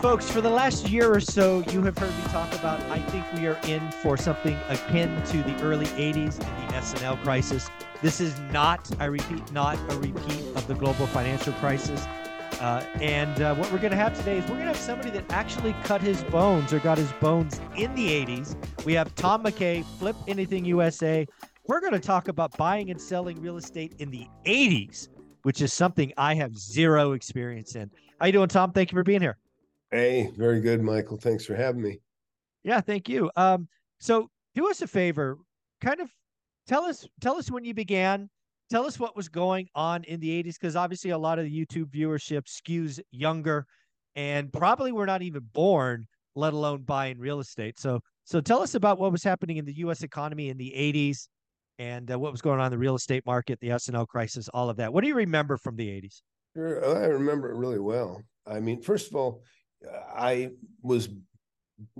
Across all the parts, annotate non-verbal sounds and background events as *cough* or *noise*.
Folks, for the last year or so, you have heard me talk about I think we are in for something akin to the early 80s and the S&L crisis. This is not, I repeat, not a repeat of the global financial crisis. Uh, and uh, what we're going to have today is we're going to have somebody that actually cut his bones or got his bones in the 80s. We have Tom McKay, Flip Anything USA. We're going to talk about buying and selling real estate in the 80s, which is something I have zero experience in. How you doing, Tom? Thank you for being here. Hey, very good, Michael. Thanks for having me. Yeah, thank you. Um, so do us a favor, kind of tell us tell us when you began. Tell us what was going on in the 80s, because obviously a lot of the YouTube viewership skews younger and probably we're not even born, let alone buying real estate. So so tell us about what was happening in the US economy in the 80s and uh, what was going on in the real estate market, the S&L crisis, all of that. What do you remember from the 80s? Sure. I remember it really well. I mean, first of all, I was,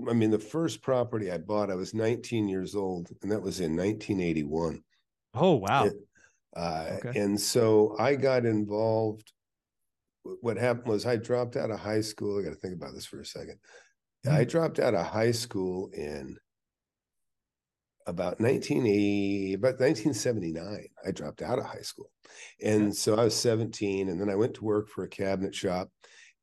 I mean, the first property I bought, I was 19 years old, and that was in 1981. Oh, wow. It, uh, okay. And so I got involved. What happened was I dropped out of high school. I got to think about this for a second. Mm. I dropped out of high school in about 1980, about 1979. I dropped out of high school. And okay. so I was 17, and then I went to work for a cabinet shop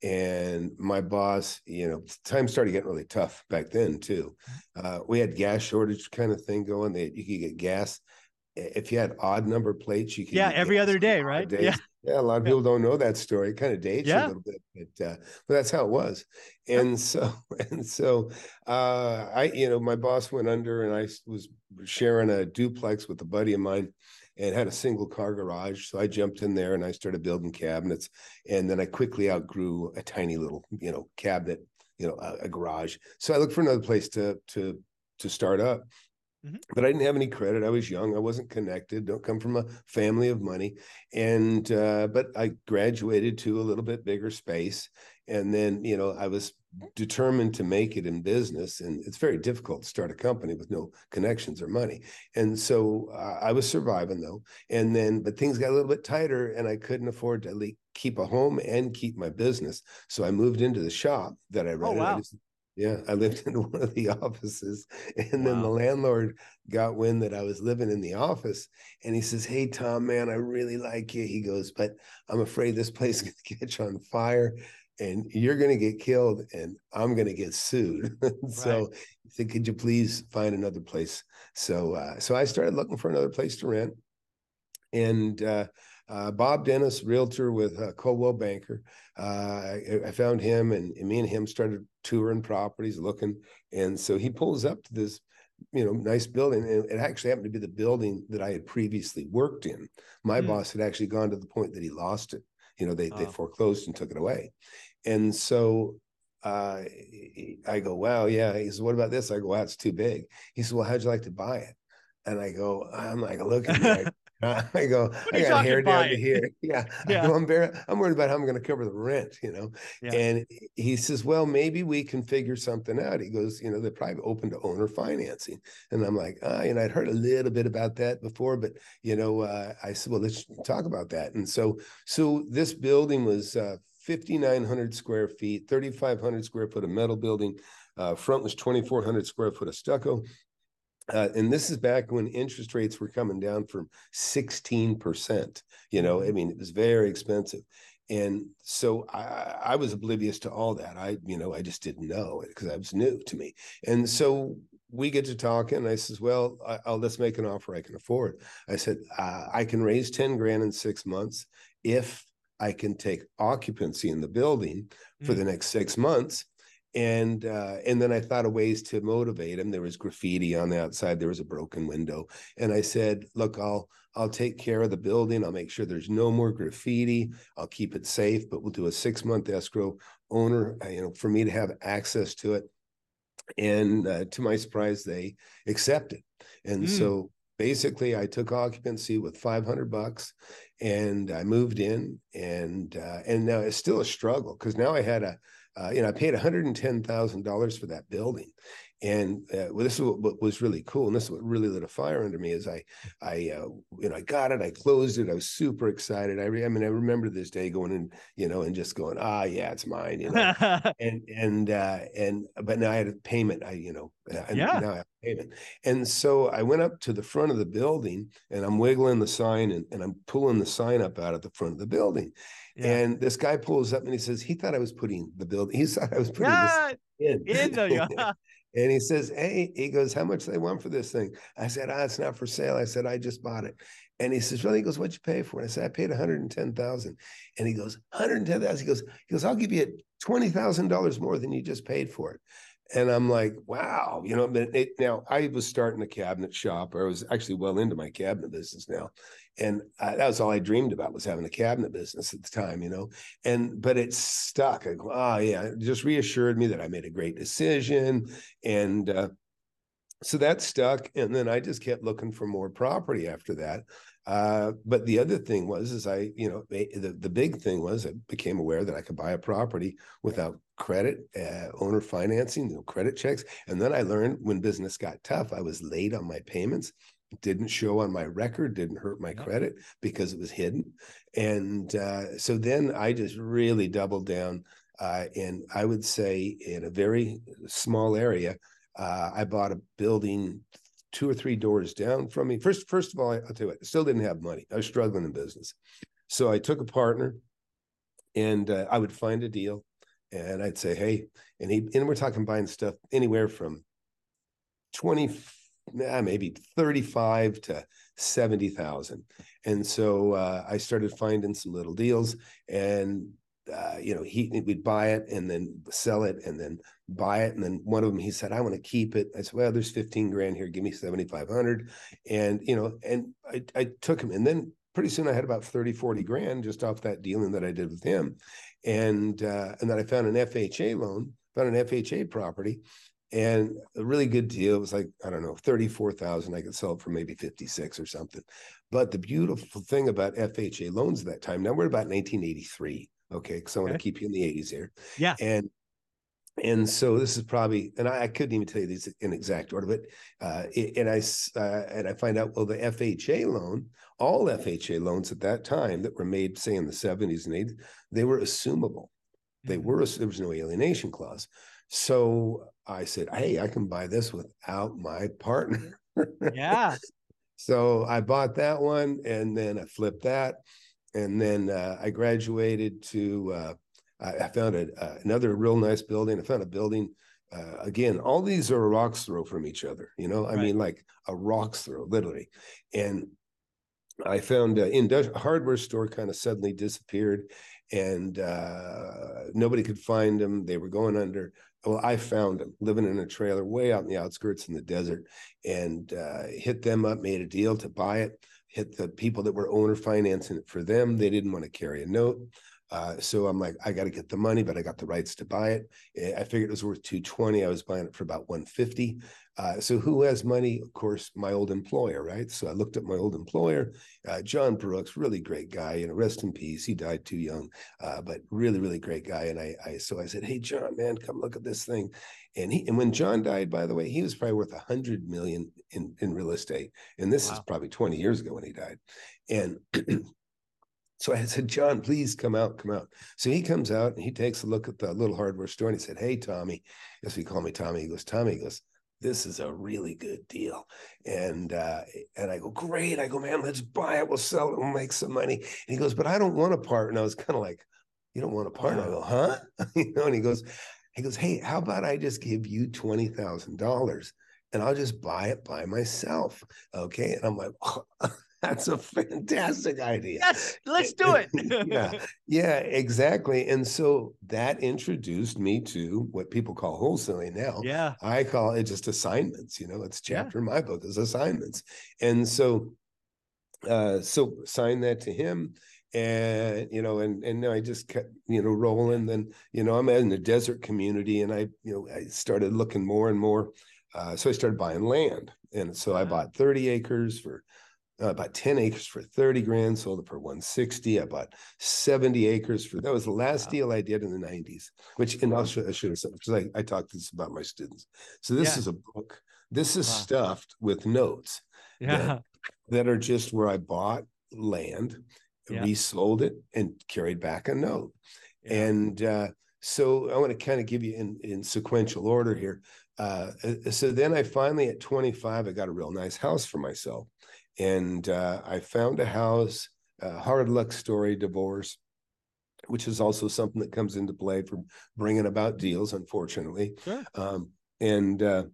and my boss you know time started getting really tough back then too. Uh, we had gas shortage kind of thing going that you could get gas if you had odd number plates you could yeah every other day right? yeah. Yeah a lot of people don't know that story. It kind of dates yeah. a little bit but uh, but that's how it was. And so *laughs* and so uh, i you know my boss went under and i was sharing a duplex with a buddy of mine and had a single car garage. So I jumped in there and I started building cabinets. And then I quickly outgrew a tiny little, you know, cabinet, you know, a, a garage. So I looked for another place to to to start up. Mm-hmm. But I didn't have any credit. I was young. I wasn't connected. Don't come from a family of money. And uh, but I graduated to a little bit bigger space. And then, you know, I was determined to make it in business and it's very difficult to start a company with no connections or money. And so uh, i was surviving though. And then but things got a little bit tighter and i couldn't afford to keep a home and keep my business. So i moved into the shop that i oh, rented. Oh, wow. I just, yeah i lived *laughs* in one of the offices and wow. then the landlord got wind that i was living in the office and he says hey tom man i really like you he goes but i'm afraid this place is going to catch on fire and you're going to get killed and I'm going to get sued. *laughs* so right. he said, could you please find another place? So, uh, so I started looking for another place to rent and, uh, uh, Bob Dennis, realtor with uh, Coldwell Banker. Uh, I, I, found him, and, and, me and him started touring properties, looking. And so he pulls up to this, you know, nice building, and it actually happened to be the building that I had previously worked in. My mm. boss had actually gone to the point that he lost it you know they, oh. they foreclosed and took it away and so uh, i go wow yeah he says what about this i go wow it's too big he says well how'd you like to buy it and i go i'm like look at me *laughs* I go, I got hair down to here. *laughs* Yeah. *laughs* yeah. I am very, I'm worried about how I'm going to cover the rent, you know? Yeah. And he says, well, maybe we can figure something out. He goes, you know, they're probably open to owner financing. And I'm like, ah, you know, I'd heard a little bit about that before, but, you know, uh, I said, well, let's talk about that. And so, so this building was uh, 5,900 square feet, 3,500 square foot of metal building. Uh, front was 2,400 square foot of stucco. Uh, and this is back when interest rates were coming down from 16%. You know, I mm-hmm. mean, it was very expensive. And so I, I was oblivious to all that. I, you know, I just didn't know it because I was new to me. And so we get to talking. And I says, well, I, will let's make an offer I can afford. I said, uh, I can raise 10 grand in six months if I can take occupancy in the building for mm. the next six months and uh, and then I thought of ways to motivate him. There was graffiti on the outside. There was a broken window, and I said, "Look, I'll I'll take care of the building. I'll make sure there's no more graffiti. I'll keep it safe, but we'll do a six month escrow owner, uh, you know, for me to have access to it." And uh, to my surprise, they accepted, and mm. so basically I took occupancy with 500 bucks and I moved in and uh, and now it's still a struggle because now I had a uh, you know, I paid $110,000 for that building. And uh, well, this is what, was really cool. And this is what really lit a fire under me is I, I, uh, you know, I got it, I closed it. I was super excited. I, re- I mean, I remember this day going in, you know, and just going, ah, yeah, it's mine, you know, *laughs* and, and, uh, and, but now I had a payment, I, you know, yeah. now I have payment. And so I went up to the front of the building and I'm wiggling the sign and, and I'm pulling the sign up out of the front of the building. Yeah. And this guy pulls up and he says, he thought I was putting the building. He *laughs* thought I was putting yeah, this in. in the, *laughs* and he says, hey, he goes, how much they want for this thing? I said, ah, it's not for sale. I said, I just bought it. And he says, really? He goes, what'd you pay for it? I said, I paid 110000 And he goes, 110000 He goes, he goes, I'll give you $20,000 more than you just paid for it. And I'm like, wow, you know, it, now I was starting a cabinet shop. Or I was actually well into my cabinet business now and uh, that was all I dreamed about was having a cabinet business at the time, you know. And but it stuck. I go, oh yeah, it just reassured me that I made a great decision, and uh, so that stuck. And then I just kept looking for more property after that. Uh, but the other thing was, is I, you know, the the big thing was I became aware that I could buy a property without credit, uh, owner financing, you know, credit checks. And then I learned when business got tough, I was late on my payments didn't show on my record didn't hurt my credit because it was hidden. And uh, so then i just really doubled down uh, and i would say in a very small area uh, i bought a building two or three doors down from me. First first of all i'll tell you what I still didn't have money. I was struggling in business. So i took a partner and uh, i would find a deal and i'd say hey and he and we're talking buying stuff anywhere from 20 nah, maybe 35 to 70,000. And so uh, I started finding some little deals and uh, you know, he we'd buy it and then sell it and then buy it. And then one of them, he said, I want to keep it. I said, well, there's 15 grand here. Give me 7,500. And, you know, and I, I took him and then pretty soon I had about 30, 40 grand just off that dealing that I did with him. And, uh, and then I found an FHA loan, found an FHA property and a really good deal. It was like, I don't know, 34,000. I could sell it for maybe 56 or something. But the beautiful thing about FHA loans at that time, now we're about 1983. Okay. Cause I want to keep you in the 80s here. Yeah. And and so this is probably, and I, I couldn't even tell you these in exact order, but uh, and I uh, and I find out well the FHA loan, all FHA loans at that time that were made, say in the seventies and eighties, they were assumable. They mm-hmm. were there was no alienation clause. So I said, Hey, I can buy this without my partner. *laughs* Yeah. so I bought that one and then I flipped that. And then uh, I graduated to, uh, I, I, found a, uh, another real nice building. I found a building. Uh, again, all these are a rock's throw from each other, you know, I right. mean, like a rock's throw, literally. And I found an industrial hardware store kind of suddenly disappeared and uh, nobody could find them. They were going under well, I found them living in a trailer way out in the outskirts in the desert and uh, hit them up, made a deal to buy it, hit the people that were owner financing it for them. They didn't want to carry a note. Uh, so I'm like, I got to get the money, but I got the rights to buy it. Eh, I figured it was worth 220. I was buying it for about 150. Uh, so who has money? Of course, my old employer, right? So I looked at my old employer, uh, John Brooks, really great guy. You know, rest in peace. He died too young, uh, but really, really great guy. And I, I, so I said, hey, John, man, come look at this thing. And he, and when John died, by the way, he was probably worth hundred million in in real estate. And this wow. is probably 20 years ago when he died. And *clears throat* So I said, John, please come out, come out. So he comes out and he takes a look at the little hardware store and he said, Hey, Tommy, as we call me Tommy, he goes, Tommy, he goes, this is a really good deal. And uh, and I go, great. I go, man, let's buy it. We'll sell it. We'll make some money. And he goes, but I don't want a part. And I was kind of like, you don't want a part? And I go, huh? *laughs* you know, and he goes, he goes, hey, how about I just give you twenty thousand dollars and I'll just buy it by myself. Okay. And I'm like, oh. *laughs* *laughs* that's a fantastic idea. Yes, let's do it. *laughs* yeah, yeah, exactly. And so that introduced me to what people call wholesaling now. Yeah, I call it just assignments. You know, it's chapter yeah. in my book is assignments, and so, uh, so sign that to him and you know and and i just kept you know rolling then you know i'm in the desert community and i you know i started looking more and more uh, so i started buying land and so i bought 30 acres for uh, about 10 acres for 30 grand sold it for 160 i bought 70 acres for that was the last wow. deal i did in the 90s which and i should, I should have said because I, I talked this about my students so this yeah. is a book this is wow. stuffed with notes yeah. that, *laughs* that are just where i bought land yeah. resold it and carried back a note. Yeah. And uh, so I want to kind of give you in, in sequential order here. Uh, uh, so then I finally, at 25, I got a real nice house for myself. And uh, I found a house, a hard luck story, divorce, which is also something that comes into play for bringing about deals, unfortunately. Sure. Um, and uh,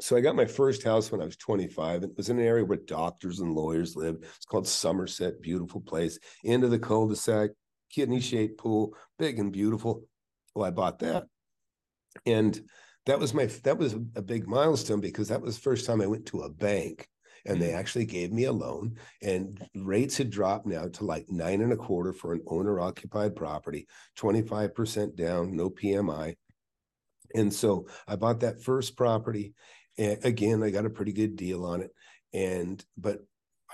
so I got my first house when I was 25. It was in an area where doctors and lawyers lived. It's called Somerset, beautiful place. Into the cul-de-sac, kidney shaped pool, big and beautiful. Well, I bought that. And that was my that was a big milestone because that was the first time I went to a bank and they mm-hmm. actually gave me a loan and rates had dropped now to like nine and a quarter for an owner occupied property 25% down no pmi and so i bought that first property and again, I got a pretty good deal on it. And, but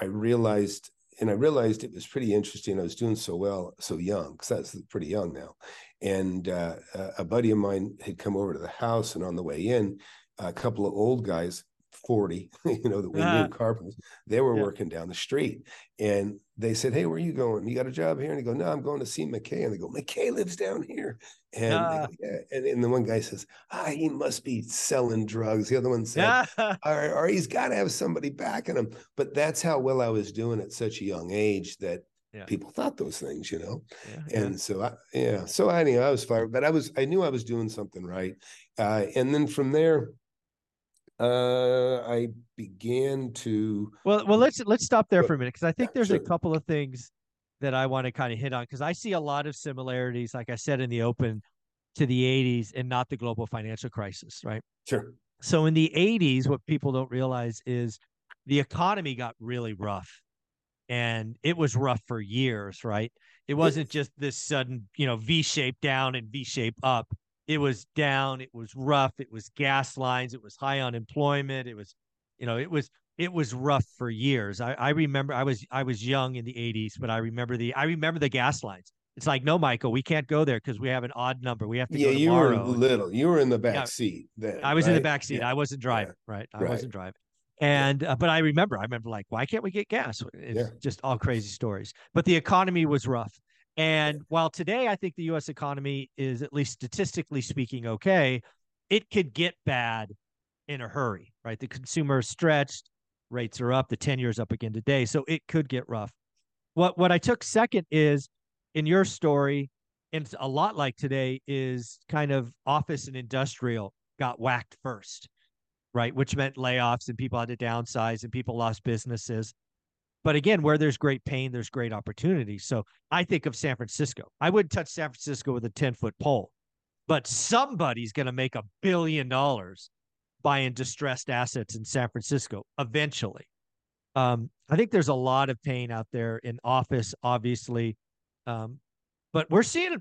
I realized, and I realized it was pretty interesting. I was doing so well, so young, because that's pretty young now. And uh, a buddy of mine had come over to the house, and on the way in, a couple of old guys 40, *laughs* you know, that we uh, knew carpenters, they were yeah. working down the street. And they said, Hey, where are you going? You got a job here? And he go, No, I'm going to see McKay. And they go, McKay lives down here. And, uh, go, yeah. and, and the one guy says, Ah, he must be selling drugs. The other one *laughs* said, or, or he's got to have somebody backing him. But that's how well I was doing at such a young age that yeah. people thought those things, you know. Yeah, and yeah. so I yeah. So anyhow, I was fired, but I was I knew I was doing something right. Uh, and then from there, uh, I began to. Well, well, let's let's stop there for a minute because I think there's sure. a couple of things that I want to kind of hit on because I see a lot of similarities, like I said in the open, to the '80s and not the global financial crisis, right? Sure. So in the '80s, what people don't realize is the economy got really rough, and it was rough for years, right? It wasn't just this sudden, you know, V shape down and V shape up it was down it was rough it was gas lines it was high unemployment it was you know it was it was rough for years. I, I remember i was i was young in the 80s but i remember the i remember the gas lines. It's like no michael we can't go there because we have an odd number. We have to yeah you were little you were in the back yeah, seat then, i was right? in the back seat. Yeah. i wasn't driving yeah. right? I right. wasn't driving. And uh, but i remember i remember like why can't we get gas? It's just all crazy stories. But the economy was rough and while today I think the US economy is, at least statistically speaking, okay, it could get bad in a hurry, right? The consumer is stretched, rates are up, the 10 years up again today. So it could get rough. What what I took second is in your story, and a lot like today, is kind of office and industrial got whacked first, right? Which meant layoffs and people had to downsize and people lost businesses. But again, where there's great pain, there's great opportunity. So I think of San Francisco. I wouldn't touch San Francisco with a 10 foot pole, but somebody's going to make a billion dollars buying distressed assets in San Francisco eventually. Um, I think there's a lot of pain out there in office, obviously. Um, but we're seeing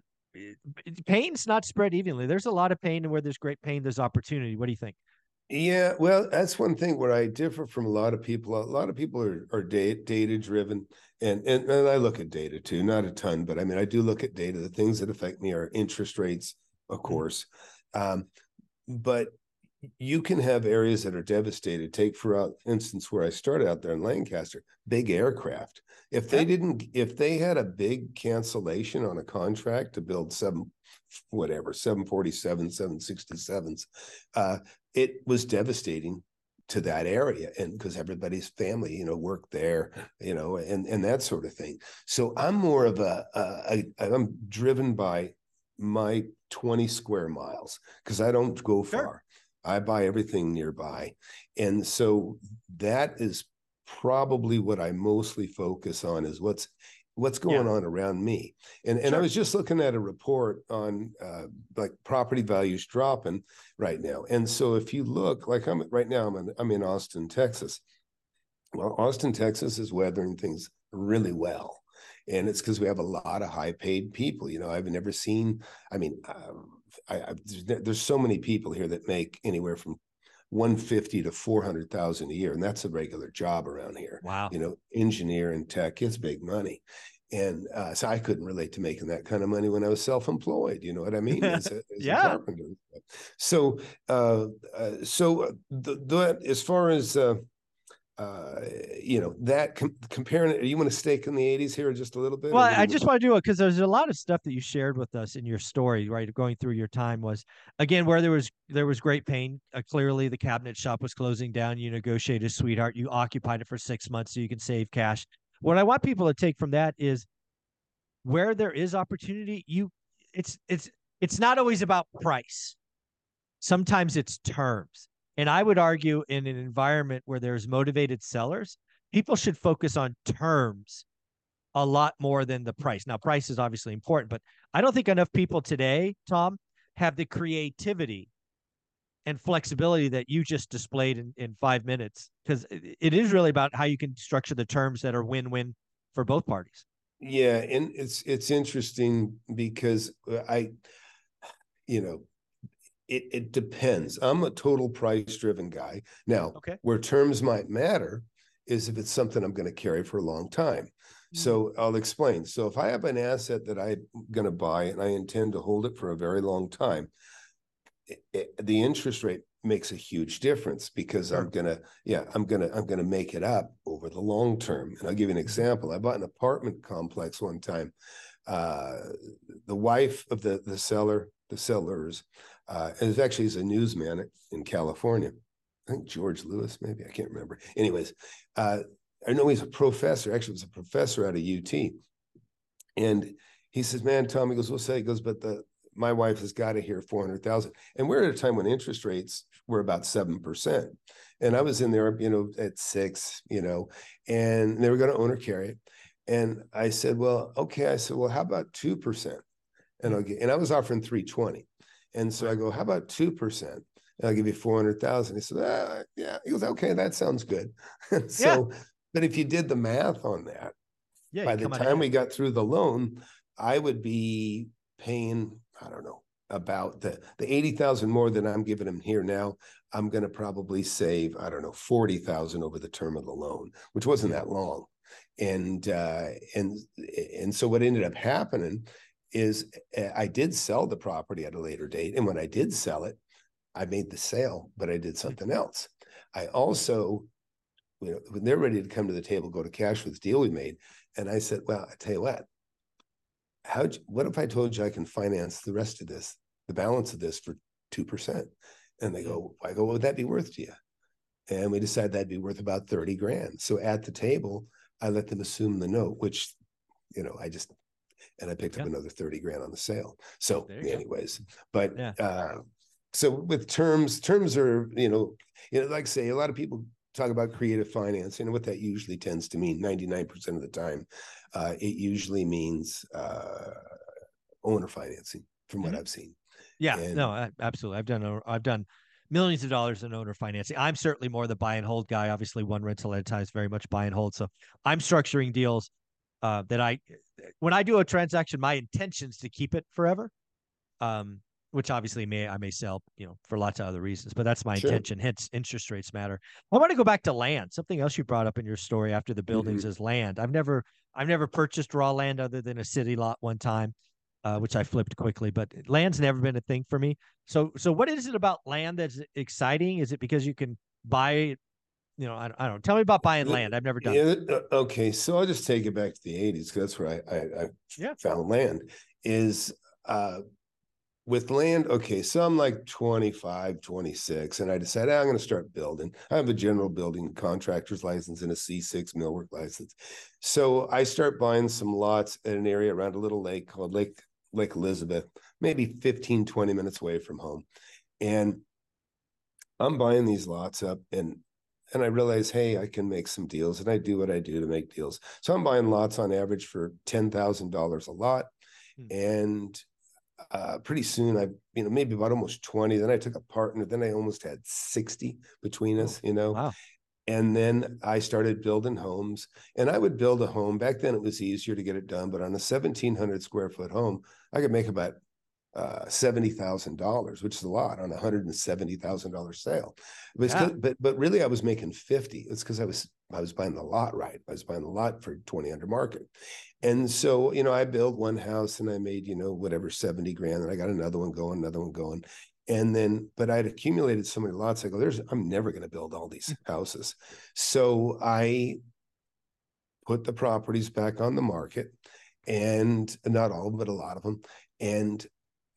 pain's not spread evenly. There's a lot of pain, and where there's great pain, there's opportunity. What do you think? Yeah, well, that's one thing where I differ from a lot of people. A lot of people are are data, data driven, and, and and I look at data too, not a ton, but I mean I do look at data. The things that affect me are interest rates, of mm-hmm. course, um, but you can have areas that are devastated. Take for instance where I started out there in Lancaster, big aircraft. If they didn't, if they had a big cancellation on a contract to build seven, whatever, 747, 767s, uh, it was devastating to that area and because everybody's family you know worked there you know and and that sort of thing so i'm more of a, a, a i'm driven by my 20 square miles because i don't go far sure. I buy everything nearby and so that is probably what I mostly focus on is what's what's going yeah. on around me. And and I was just looking at a report on uh, like property values dropping right now. And so if you look, like I'm right now, I'm in, I'm in Austin, Texas. Well, Austin, Texas is weathering things really well. And it's because we have a lot of high paid people. You know, I've never seen, I mean, um, I, I, there's so many people here that make anywhere from 150 to 400,000 a year. And that's a regular job around here. Wow. You know, engineer and tech, it's big money. And uh, so I couldn't relate to making that kind of money when I was self-employed. You know what I mean? *laughs* As a, as yeah. So, uh, uh, so the, the, as far as uh, you know that com- comparing it. you want to stake in the 80s here just a little bit well i just want to do it because there's a lot of stuff that you shared with us in your story right going through your time was again where there was there was great pain uh, clearly the cabinet shop was closing down you negotiated sweetheart you occupied it for six months so you can save cash what i want people to take from that is where there is opportunity you it's it's it's not always about price sometimes it's terms and I would argue in an environment where there's motivated sellers, people should focus on terms a lot more than the price. Now, price is obviously important, but I don't think enough people today, Tom, have the creativity and flexibility that you just displayed in, in five minutes because it is really about how you can structure the terms that are win-win for both parties. Yeah, and it's it's interesting because uh, I, you know, it, it depends. I'm a total price driven guy. Now, okay. where terms might matter is if it's something I'm going to carry for a long time. Mm-hmm. So I'll explain. So if I have an asset that I'm going to buy and I intend to hold it for a very long time, it, it, the interest rate makes a huge difference because sure. I'm gonna, yeah, I'm gonna, I'm gonna make it up over the long term. And I'll give you an mm-hmm. example. I bought an apartment complex one time. Uh, the wife of the the seller, the sellers, uh, and actually he's a newsman in California. I think George Lewis, maybe I can't remember. Anyways, uh, I know he's a professor. Actually, was a professor out of UT, and he says, "Man, Tom," he goes, "We'll say," he goes, "But the my wife has got to hear four hundred thousand, and we're at a time when interest rates were about seven percent, and I was in there, you know, at six, you know, and they were going to own or carry it, and I said, "Well, okay," I said, "Well, how about two percent?" And I'll get, and I was offering three twenty. And so I go, how about 2%? And I'll give you 400,000. He said, ah, yeah. He goes, okay, that sounds good. *laughs* so, yeah. but if you did the math on that, yeah, by the time we got through the loan, I would be paying, I don't know, about the, the 80,000 more than I'm giving him here now. I'm going to probably save, I don't know, 40,000 over the term of the loan, which wasn't that long. And, uh, and, and so what ended up happening is eh, I did sell the property at a later date. And when I did sell it, I made the sale, but I did mm. something else. I also, you know, when they're ready to come to the table, go to cash for this deal we made. And I said, well, I tell you what, how, what if I told you I can finance the rest of this, the balance of this for 2%? And they go, I go, what would that be worth to you? And we decided that'd be worth about 30 grand. So at the table, I let them assume the note, which, you know, I just and I picked up another 30 grand on the sale. So anyways, go. but yeah. uh, so with terms, terms are, you know, you know, like say a lot of people talk about creative finance and what that usually tends to mean 99% of the time, uh, it usually means uh, owner financing from what mm-hmm. I've seen. Yeah, and, no, absolutely. I've done, I've done millions of dollars in owner financing. I'm certainly more the buy and hold guy. Obviously, one rental at a time is very much buy and hold. So I'm structuring deals uh, that I, when I do a transaction, my intention is to keep it forever. Um, which obviously may I may sell, you know, for lots of other reasons, but that's my sure. intention. Hence, interest rates matter. I want to go back to land. Something else you brought up in your story after the buildings mm-hmm. is land. I've never, I've never purchased raw land other than a city lot one time, uh, which I flipped quickly. But land's never been a thing for me. So, so what is it about land that's exciting? Is it because you can buy it you know, I, I don't. Tell me about buying land. I've never done. Yeah, uh, okay, so I'll just take it back to the '80s because that's where I, I, I yeah. found land. Is uh, with land. Okay, so I'm like 25, 26, and I decided I'm going to start building. I have a general building contractor's license and a C6 millwork license. So I start buying some lots at an area around a little lake called Lake Lake Elizabeth, maybe 15, 20 minutes away from home, and I'm buying these lots up and and I realized, hey, I can make some deals, and I do what I do to make deals. So I'm buying lots on average for ten thousand dollars a lot, hmm. and uh, pretty soon I, you know, maybe about almost twenty. Then I took a partner. Then I almost had sixty between us. Oh, you know, wow. And then I started building homes, and I would build a home. Back then, it was easier to get it done, but on a seventeen hundred square foot home, I could make about uh, seventy thousand dollars, which is a lot on a hundred and seventy thousand dollar sale. But, yeah. but but really, I was making fifty. It's because I was I was buying the lot right. I was buying the lot for twenty under market, and so you know I built one house and I made you know whatever seventy grand, and I got another one going, another one going, and then but I'd accumulated so many lots. I go, there's I'm never going to build all these *laughs* houses, so I put the properties back on the market and not all but a lot of them and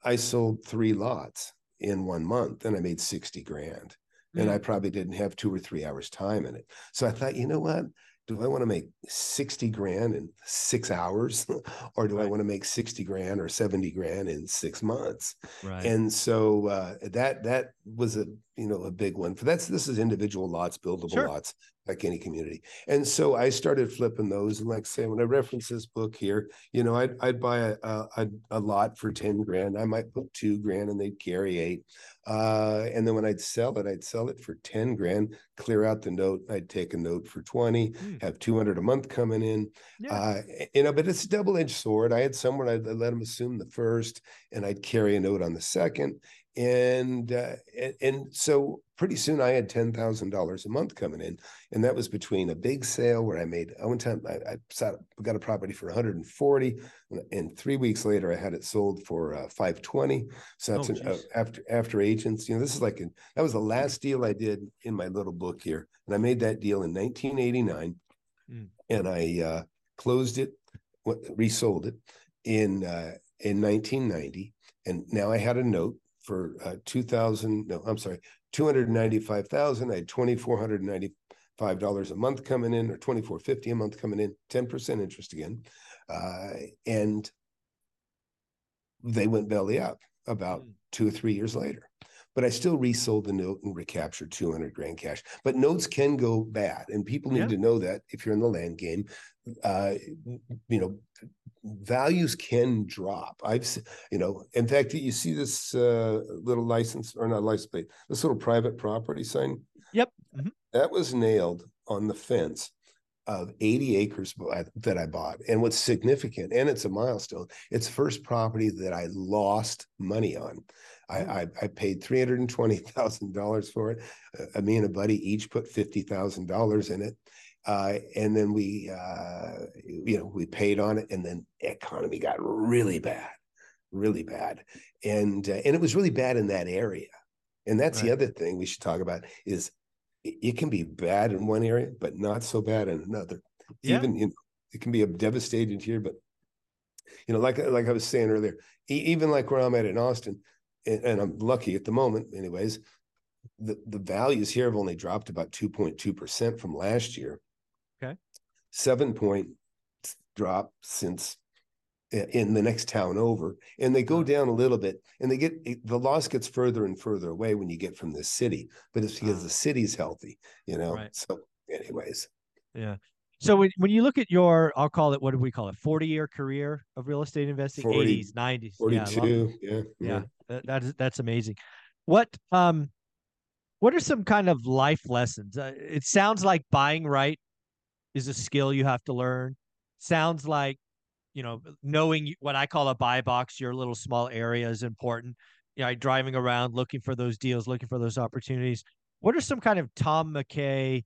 I sold three lots in one month and I made 60 grand. Mm-hmm. And I mm. probably didn't have two or three hours time in it. So I thought, you know what? Do I want to make 60 grand in six hours *laughs* or do right. I want to make 60 grand or 70 grand in six months? Right. And so uh, that that was a you know a big one for that's this is individual lots, buildable sure. lots like any community. And so I started flipping those. And like say, when I reference this book here, you know, I'd, I'd buy a, a, a lot for 10 grand. I might put two grand and they'd carry eight. Uh, and then when I'd sell it, I'd sell it for 10 grand, clear out the note. I'd take a note for 20, mm. have 200 a month coming in. Yeah. Uh, you know, but it's a double edged sword. I had someone I'd let them assume the first and I'd carry a note on the second and uh, and, so pretty soon I had ten thousand dollars a month coming in, and that was between a big sale where I made one time I, I sat, got a property for one hundred and forty, and three weeks later I had it sold for uh, five twenty. So that's oh, an, uh, after after agents. You know, this is like an, that was the last deal I did in my little book here, and I made that deal in nineteen eighty nine, mm. and I uh, closed it, resold it in uh, in nineteen ninety, and now I had a note for uh, 2000 no i'm sorry 295,000 i had 2495 dollars a month coming in or 2450 a month coming in 10% interest again uh, and they went belly up about mm. two or three years later but I still resold the note and recaptured 200 grand cash. But notes can go bad, and people need yeah. to know that if you're in the land game, uh, you know, values can drop. I've, you know, in fact, you see this uh, little license or not license plate, this little private property sign. Yep. Mm-hmm. That was nailed on the fence of 80 acres that I bought. And what's significant, and it's a milestone, it's first property that I lost money on. I, mm. I, I paid $320,000 for it. Uh, me and a buddy each put $50,000 in it. Uh, and then we, uh, you know, we paid on it, and then economy got really bad, really bad, and uh, and it was really bad in that area. And that's right. the other thing we should talk about is it can be bad in one area, but not so bad in another. Yeah. Even you know, it can be a devastated here, but you know, like like I was saying earlier, even like where I'm at in Austin, and, and I'm lucky at the moment, anyways. The the values here have only dropped about two point two percent from last year. Seven point drop since in the next town over. And they go down a little bit and they get the loss gets further and further away when you get from the city but it's because the city's healthy you know? Right. so anyways. Yeah. So when, when you look at your i'll call it what do we call it 40 year career of real estate investing? 40, 80s 90s 42 yeah yeah, yeah. That, that is that's amazing. What um what are some kind of life lessons? Uh, it sounds like buying right is a skill you have to learn sounds like you know, knowing what I call a buy box, your little small area is important. You know, driving around looking for those deals, looking for those opportunities. What are some kind of Tom McKay,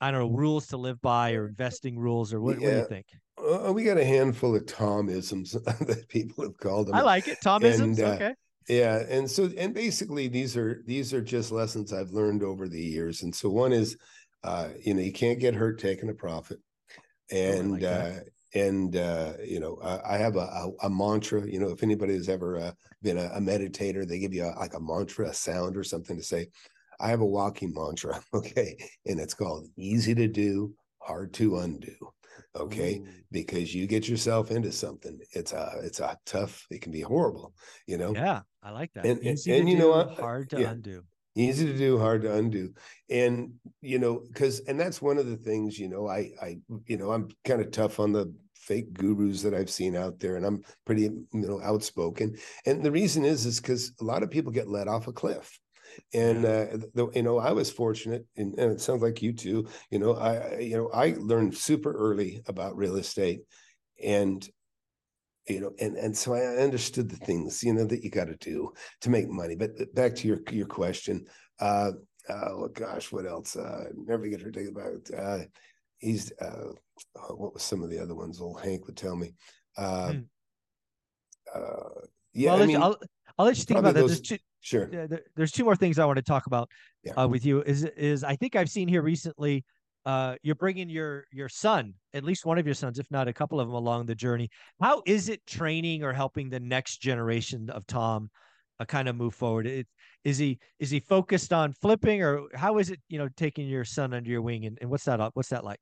I don't know, rules to live by or investing rules or what, yeah. what do you think? Uh, we got a handful of Tomisms *laughs* that people have called them. I like it. Tomisms. Uh, okay. Yeah, and so and basically these are these are just lessons I've learned over the years. And so one is, uh, you know, you can't get hurt taking a profit, and oh, like uh, and uh, you know I have a, a, a, mantra. You know, if anybody has ever uh, been a, a, meditator, they give you a, like a mantra, a sound, or something to say. I have a walking mantra, *laughs* okay, and it's called "easy to do, hard to undo." Okay, Ooh. because you get yourself into something, it's a it's a tough. It can be horrible, you know. Yeah, I like that. And, and, and you do, know what? Hard to yeah. undo. Easy to do hard to undo. And you know because and that's one of the things you know i i you know i'm kind of tough on the fake gurus that i've seen out there and i'm pretty you know outspoken. And the reason is is because a lot of people get let off a cliff. And uh, the, you know i was fortunate and, and, it sounds like you too you know i you know i learned super early about real estate and you know and and so i understood the things you know that you got to do to make money but back to your your question uh oh gosh what else uh never get her to about uh he's uh oh, what was some of the other ones old hank would tell me uh, hmm. uh yeah well, I mean, I'll, I'll let you think about that there's two, sure there, there's two more things i want to talk about yeah. uh, with you is is i think i've seen here recently uh, you're bringing your your son, at least one of your sons, if not a couple of them, along the journey. How is it training or helping the next generation of Tom uh, kind of move forward? It, is he is he focused on flipping, or how is it you know taking your son under your wing, and, and what's that what's that like?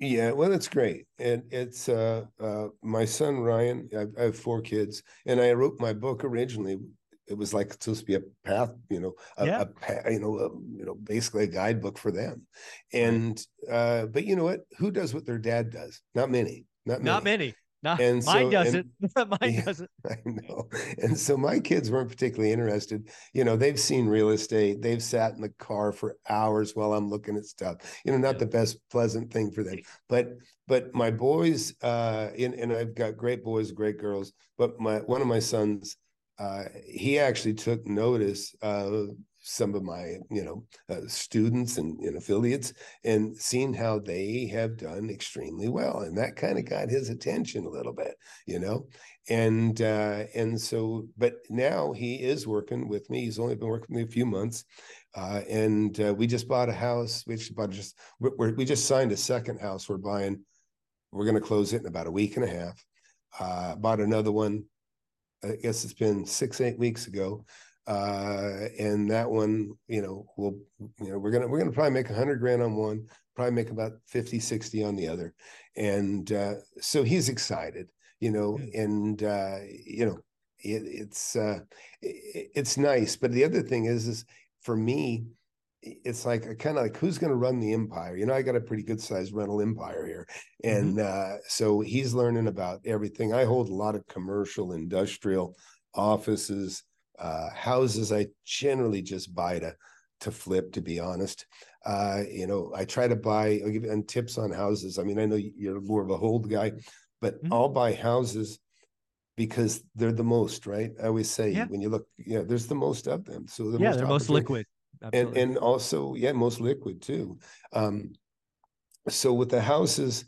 Yeah, well, it's great, and it's uh, uh, my son Ryan. I, I have four kids, and I wrote my book originally it was like supposed to be a path, you know, a, yeah. a you know, a, you know, basically a guidebook for them. And uh, but you know what? Who does what their dad does? Not many. Not many. Not many. Not, and mine so, doesn't. And, *laughs* mine *laughs* yeah, doesn't. I know. And so my kids weren't particularly interested. You know, they've seen real estate. They've sat in the car for hours while I'm looking at stuff. You know, not yeah. the best pleasant thing for them. But but my boys, uh, and, and I've got great boys, great girls. But my one of my sons uh, he actually took notice of some of my you know uh, students and, and, affiliates and seen how they have done extremely well and that kind of got his attention a little bit you know? And uh, and so but now he is working with me. He's only been working with me a few months uh, and uh, we just bought a house. We just bought just we just signed a second house we're buying. We're going to close it in about a week and a half. Uh, bought another one I guess it's been six, eight weeks ago. Uh, and that one, you know, we'll, you know, we're gonna we're gonna probably make a hundred grand on one, probably make about 50, 60 on the other. And uh, so he's excited, you know, and uh, you know, it, it's uh, it, it's nice. But the other thing is, is for me, it's like kind of like who's going to run the empire you know i got a pretty good sized rental empire here mm-hmm. and mm-hmm. uh, so he's learning about everything i hold a lot of commercial industrial offices uh, houses i generally just buy to to flip to be honest uh, you know i try to buy i'll give you tips on houses i mean i know you're more of a hold guy but mm-hmm. i'll buy houses because they're the most right i always say yeah. when you look yeah there's the most of them so the yeah most they're most liquid and and also yeah most liquid too. Um so with the houses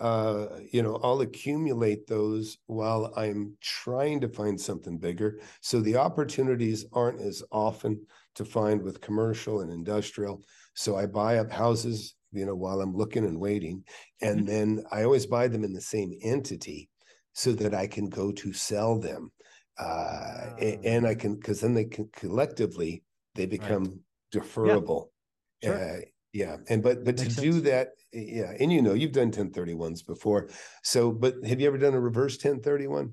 uh you know i'll accumulate those while i'm trying to find something bigger. So the opportunities aren't as often to find with commercial and industrial. So i buy up houses you know while i'm looking and waiting and mm-hmm. then i always buy them in the same entity so that i can go to sell them. Uh, and, and i can because then they can collectively they become right deferrable. Yeah. Sure. Uh, yeah. And but but Makes to sense. do that, yeah, and you know, you've done 1031s before. So, but have you ever done a reverse 1031?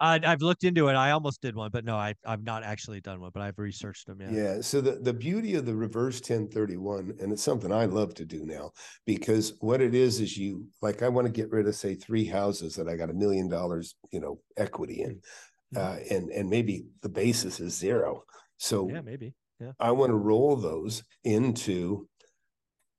Uh, I've looked into it. I almost did one, but no, I, I've not actually done one, but I've researched them. Yeah. Yeah. So the, the beauty of the reverse 1031, and it's something I love to do now because what it is is you like, I want to get rid of, say, three houses that I got a million dollars, you know, equity in, mm-hmm. uh, and, and maybe the basis is zero. So yeah, maybe yeah. I want to roll those into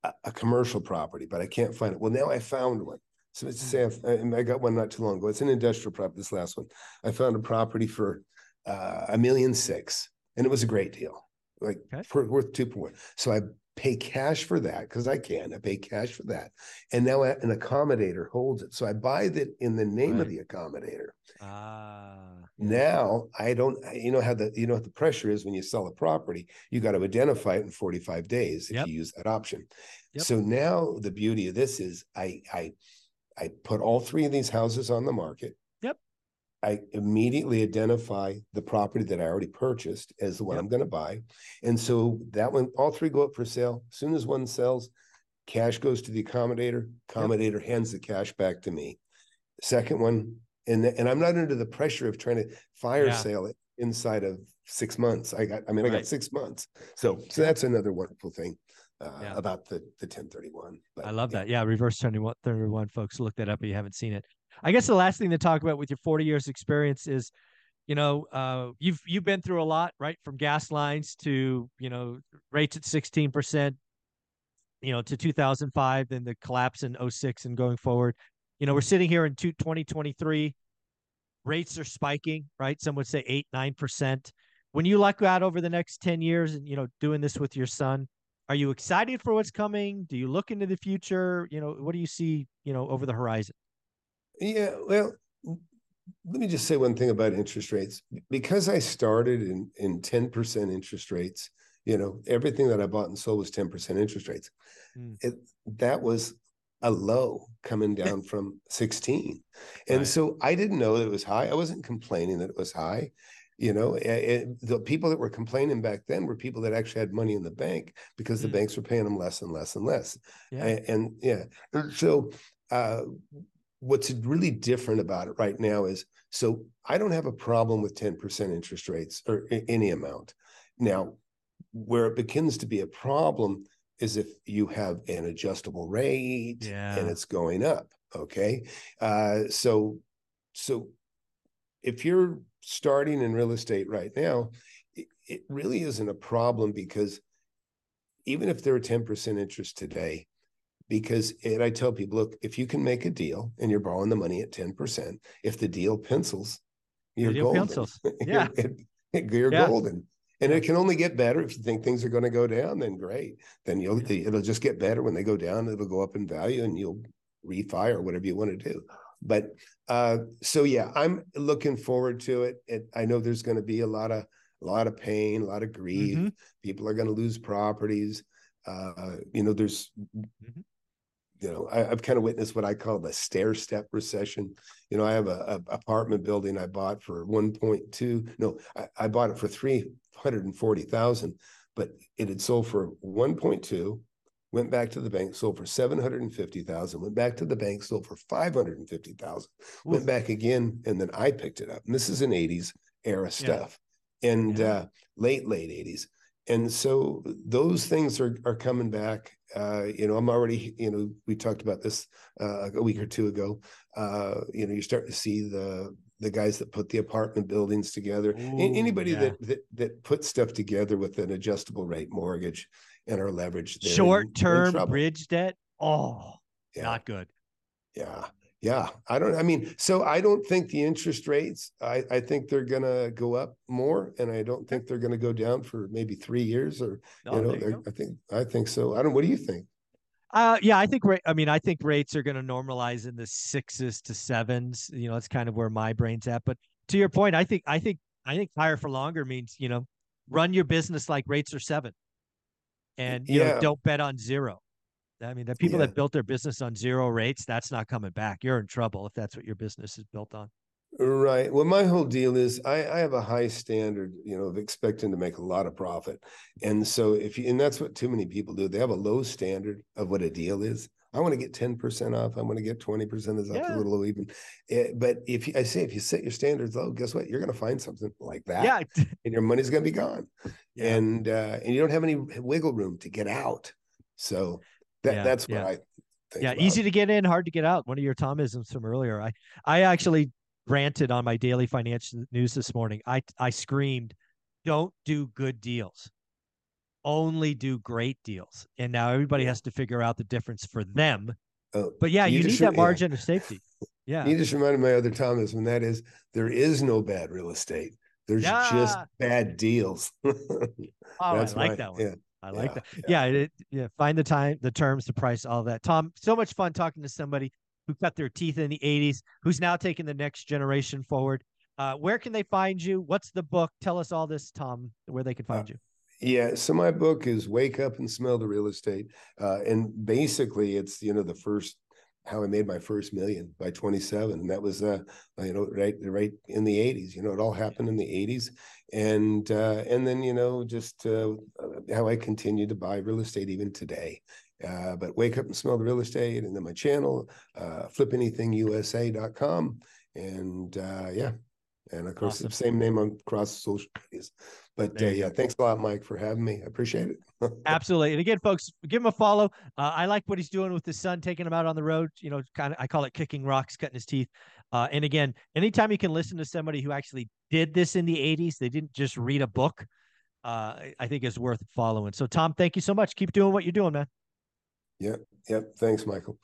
a, a, commercial property, but I can't find it. Well, now I found one. So let's say I've, I got one not too long ago. It's an industrial property. This last one, I found a property for uh, a million six, and it was a great deal, like okay. for, worth two point one. So I pay cash for that because I can. I pay cash for that, and now an accommodator holds it. So I buy it in the name right. of the accommodator. Ah. Now I don't. You know how the you know what the pressure is when you sell a property. You got to identify it in forty five days if yep. you use that option. Yep. So now the beauty of this is I I I put all three of these houses on the market. I immediately identify the property that I already purchased as the one yep. I'm going to buy. And so that one, all three go up for sale. As soon as one sells, cash goes to the accommodator. Accommodator yep. hands the cash back to me. Second one, and and I'm not under the pressure of trying to fire yeah. sale it. inside of six months. I got, I mean, I got six months. So, so that's another wonderful thing uh, yeah. about the the 1031. But, I love yeah. that. Yeah, reverse 31, folks. Look that up if you haven't seen it. I guess the last thing to talk about with your 40 years experience is, you know, uh, you've you've been through a lot, right? From gas lines to you know rates at 16 percent, you know, to 2005, then the collapse in 06 and going forward. You know, we're sitting here in 2023. Rates are spiking, right? Some would say eight, nine percent. When you look out over the next 10 years and you know doing this with your son, are you excited for what's coming? Do you look into the future? You know, what do you see, you know, over the horizon? Yeah, well, let me just say one thing about interest rates. Because I started in in 10% interest rates, you know, everything that I bought and sold was 10% interest rates. Mm. It, that was a low coming down *laughs* from 16. And right. so I didn't know that it was high. I wasn't complaining that it was high you know it, the people that were complaining back then were people that actually had money in the bank because the mm. banks were paying them less and less and less yeah. And, and yeah so uh, what's really different about it right now is so i don't have a problem with 10% interest rates or any amount now where it begins to be a problem is if you have an adjustable rate yeah. and it's going up okay uh, so so if you're starting in real estate right now, it, it really isn't a problem because even if they're 10% interest today, because and I tell people, look, if you can make a deal and you're borrowing the money at 10%, if the deal pencils, you're deal golden. Pencils. *laughs* Yeah. you're, *laughs* you're yeah. golden. And it can only get better if you think things are going to go down, then great. Then you'll it'll just get better when they go down, it'll go up in value and you'll refi or whatever you want to do. But uh, so yeah, I'm looking forward to it. it I know there's going to be a lot of a lot of pain, a lot of grief. Mm-hmm. People are going to lose properties. Uh, you know, there's mm-hmm. You know, I, have kind of witnessed what I call the stair step recession. You know, I have a, a apartment building I bought for 1.2. No, I, I bought it for 340,000, but it had sold for 1.2 went back to the bank, sold for 750,000, went back to the bank, sold for 550,000, went back again, and then I picked it up. And this is an 80s era stuff yeah. and yeah. Uh, late, late 80s. And so those things are are coming back. Uh, you know, I'm already, you know, we talked about this uh, a week or two ago. Uh, you know, you're starting to see the the guys that put the apartment buildings together. Ooh, Anybody yeah. that, that that puts stuff together with an adjustable rate mortgage and our leverage short term bridge debt. Oh, yeah. not good. Yeah. Yeah. I don't, I mean, so I don't think the interest rates, I, I think they're going to go up more and I don't think they're going to go down for maybe three years or, you know, you I think, I think so. I don't, what do you think? Uh, yeah, I think, I mean, I think rates are going to normalize in the sixes to sevens. You know, that's kind of where my brain's at. But to your point, I think, I think, I think higher for longer means, you know, run your business like rates are seven and you yeah. know don't bet on zero. I mean, the people yeah. that built their business on zero rates, that's not coming back. You're in trouble if that's what your business is built on. Right. Well, my whole deal is I, I, have a high standard, you know, of expecting to make a lot of profit. And so if you, and that's what too many people do. They have a low standard of what a deal is. I want to get 10% off. I want to get 20% is yeah. a little even. It, eh, but if you, I say, if you set your standards low, guess what? You're going to find something like that. Yeah. *laughs* and your money's going to be gone. Yeah. And, uh, and you don't have any wiggle room to get out. So that, yeah. that's what I Yeah. About. Easy to get in, hard to get out. One of your Tomisms from earlier. I, I actually ranted on my daily financial news this morning. I, I screamed, don't do good deals only do great deals. And now everybody has to figure out the difference for them. Oh, but yeah, you, you need that margin yeah. of safety. *laughs* Yeah. You just reminded my other Tomism, and that is there is no bad real estate. There's yeah. just bad deals. *laughs* oh, That's I like my, that one. Yeah. I like yeah, that. Yeah. Yeah, it, yeah. Find the time, the terms, the price, all that. Tom, so much fun talking to somebody who cut their teeth in the 80s, who's now taking the next generation forward. Uh, where can they find you? What's the book? Tell us all this, Tom, where they can find uh, you. Yeah, so my book is "Wake Up and Smell the Real Estate," uh, and basically, it's you know the first how I made my first million by 27, and that was uh, you know right right in the 80s. You know, it all happened in the 80s, and uh, and then you know just uh, how I continue to buy real estate even today. Uh, but wake up and smell the real estate, and then my channel, uh, flipanythingusa.com, and uh, yeah, And of course, awesome. the same name on across social medias. But uh, yeah, thanks a lot, Mike, for having me. I appreciate it. *laughs* Absolutely. And again, folks, give him a follow. Uh, I like what he's doing with his son, taking him out on the road. You know, kind of, I call it kicking rocks, cutting his teeth. Uh, and again, anytime you can listen to somebody who actually did this in the 80s, they didn't just read a book, uh, I think is worth following. So, Tom, thank you so much. Keep doing what you're doing, man. Yep. Yep. Thanks, Michael.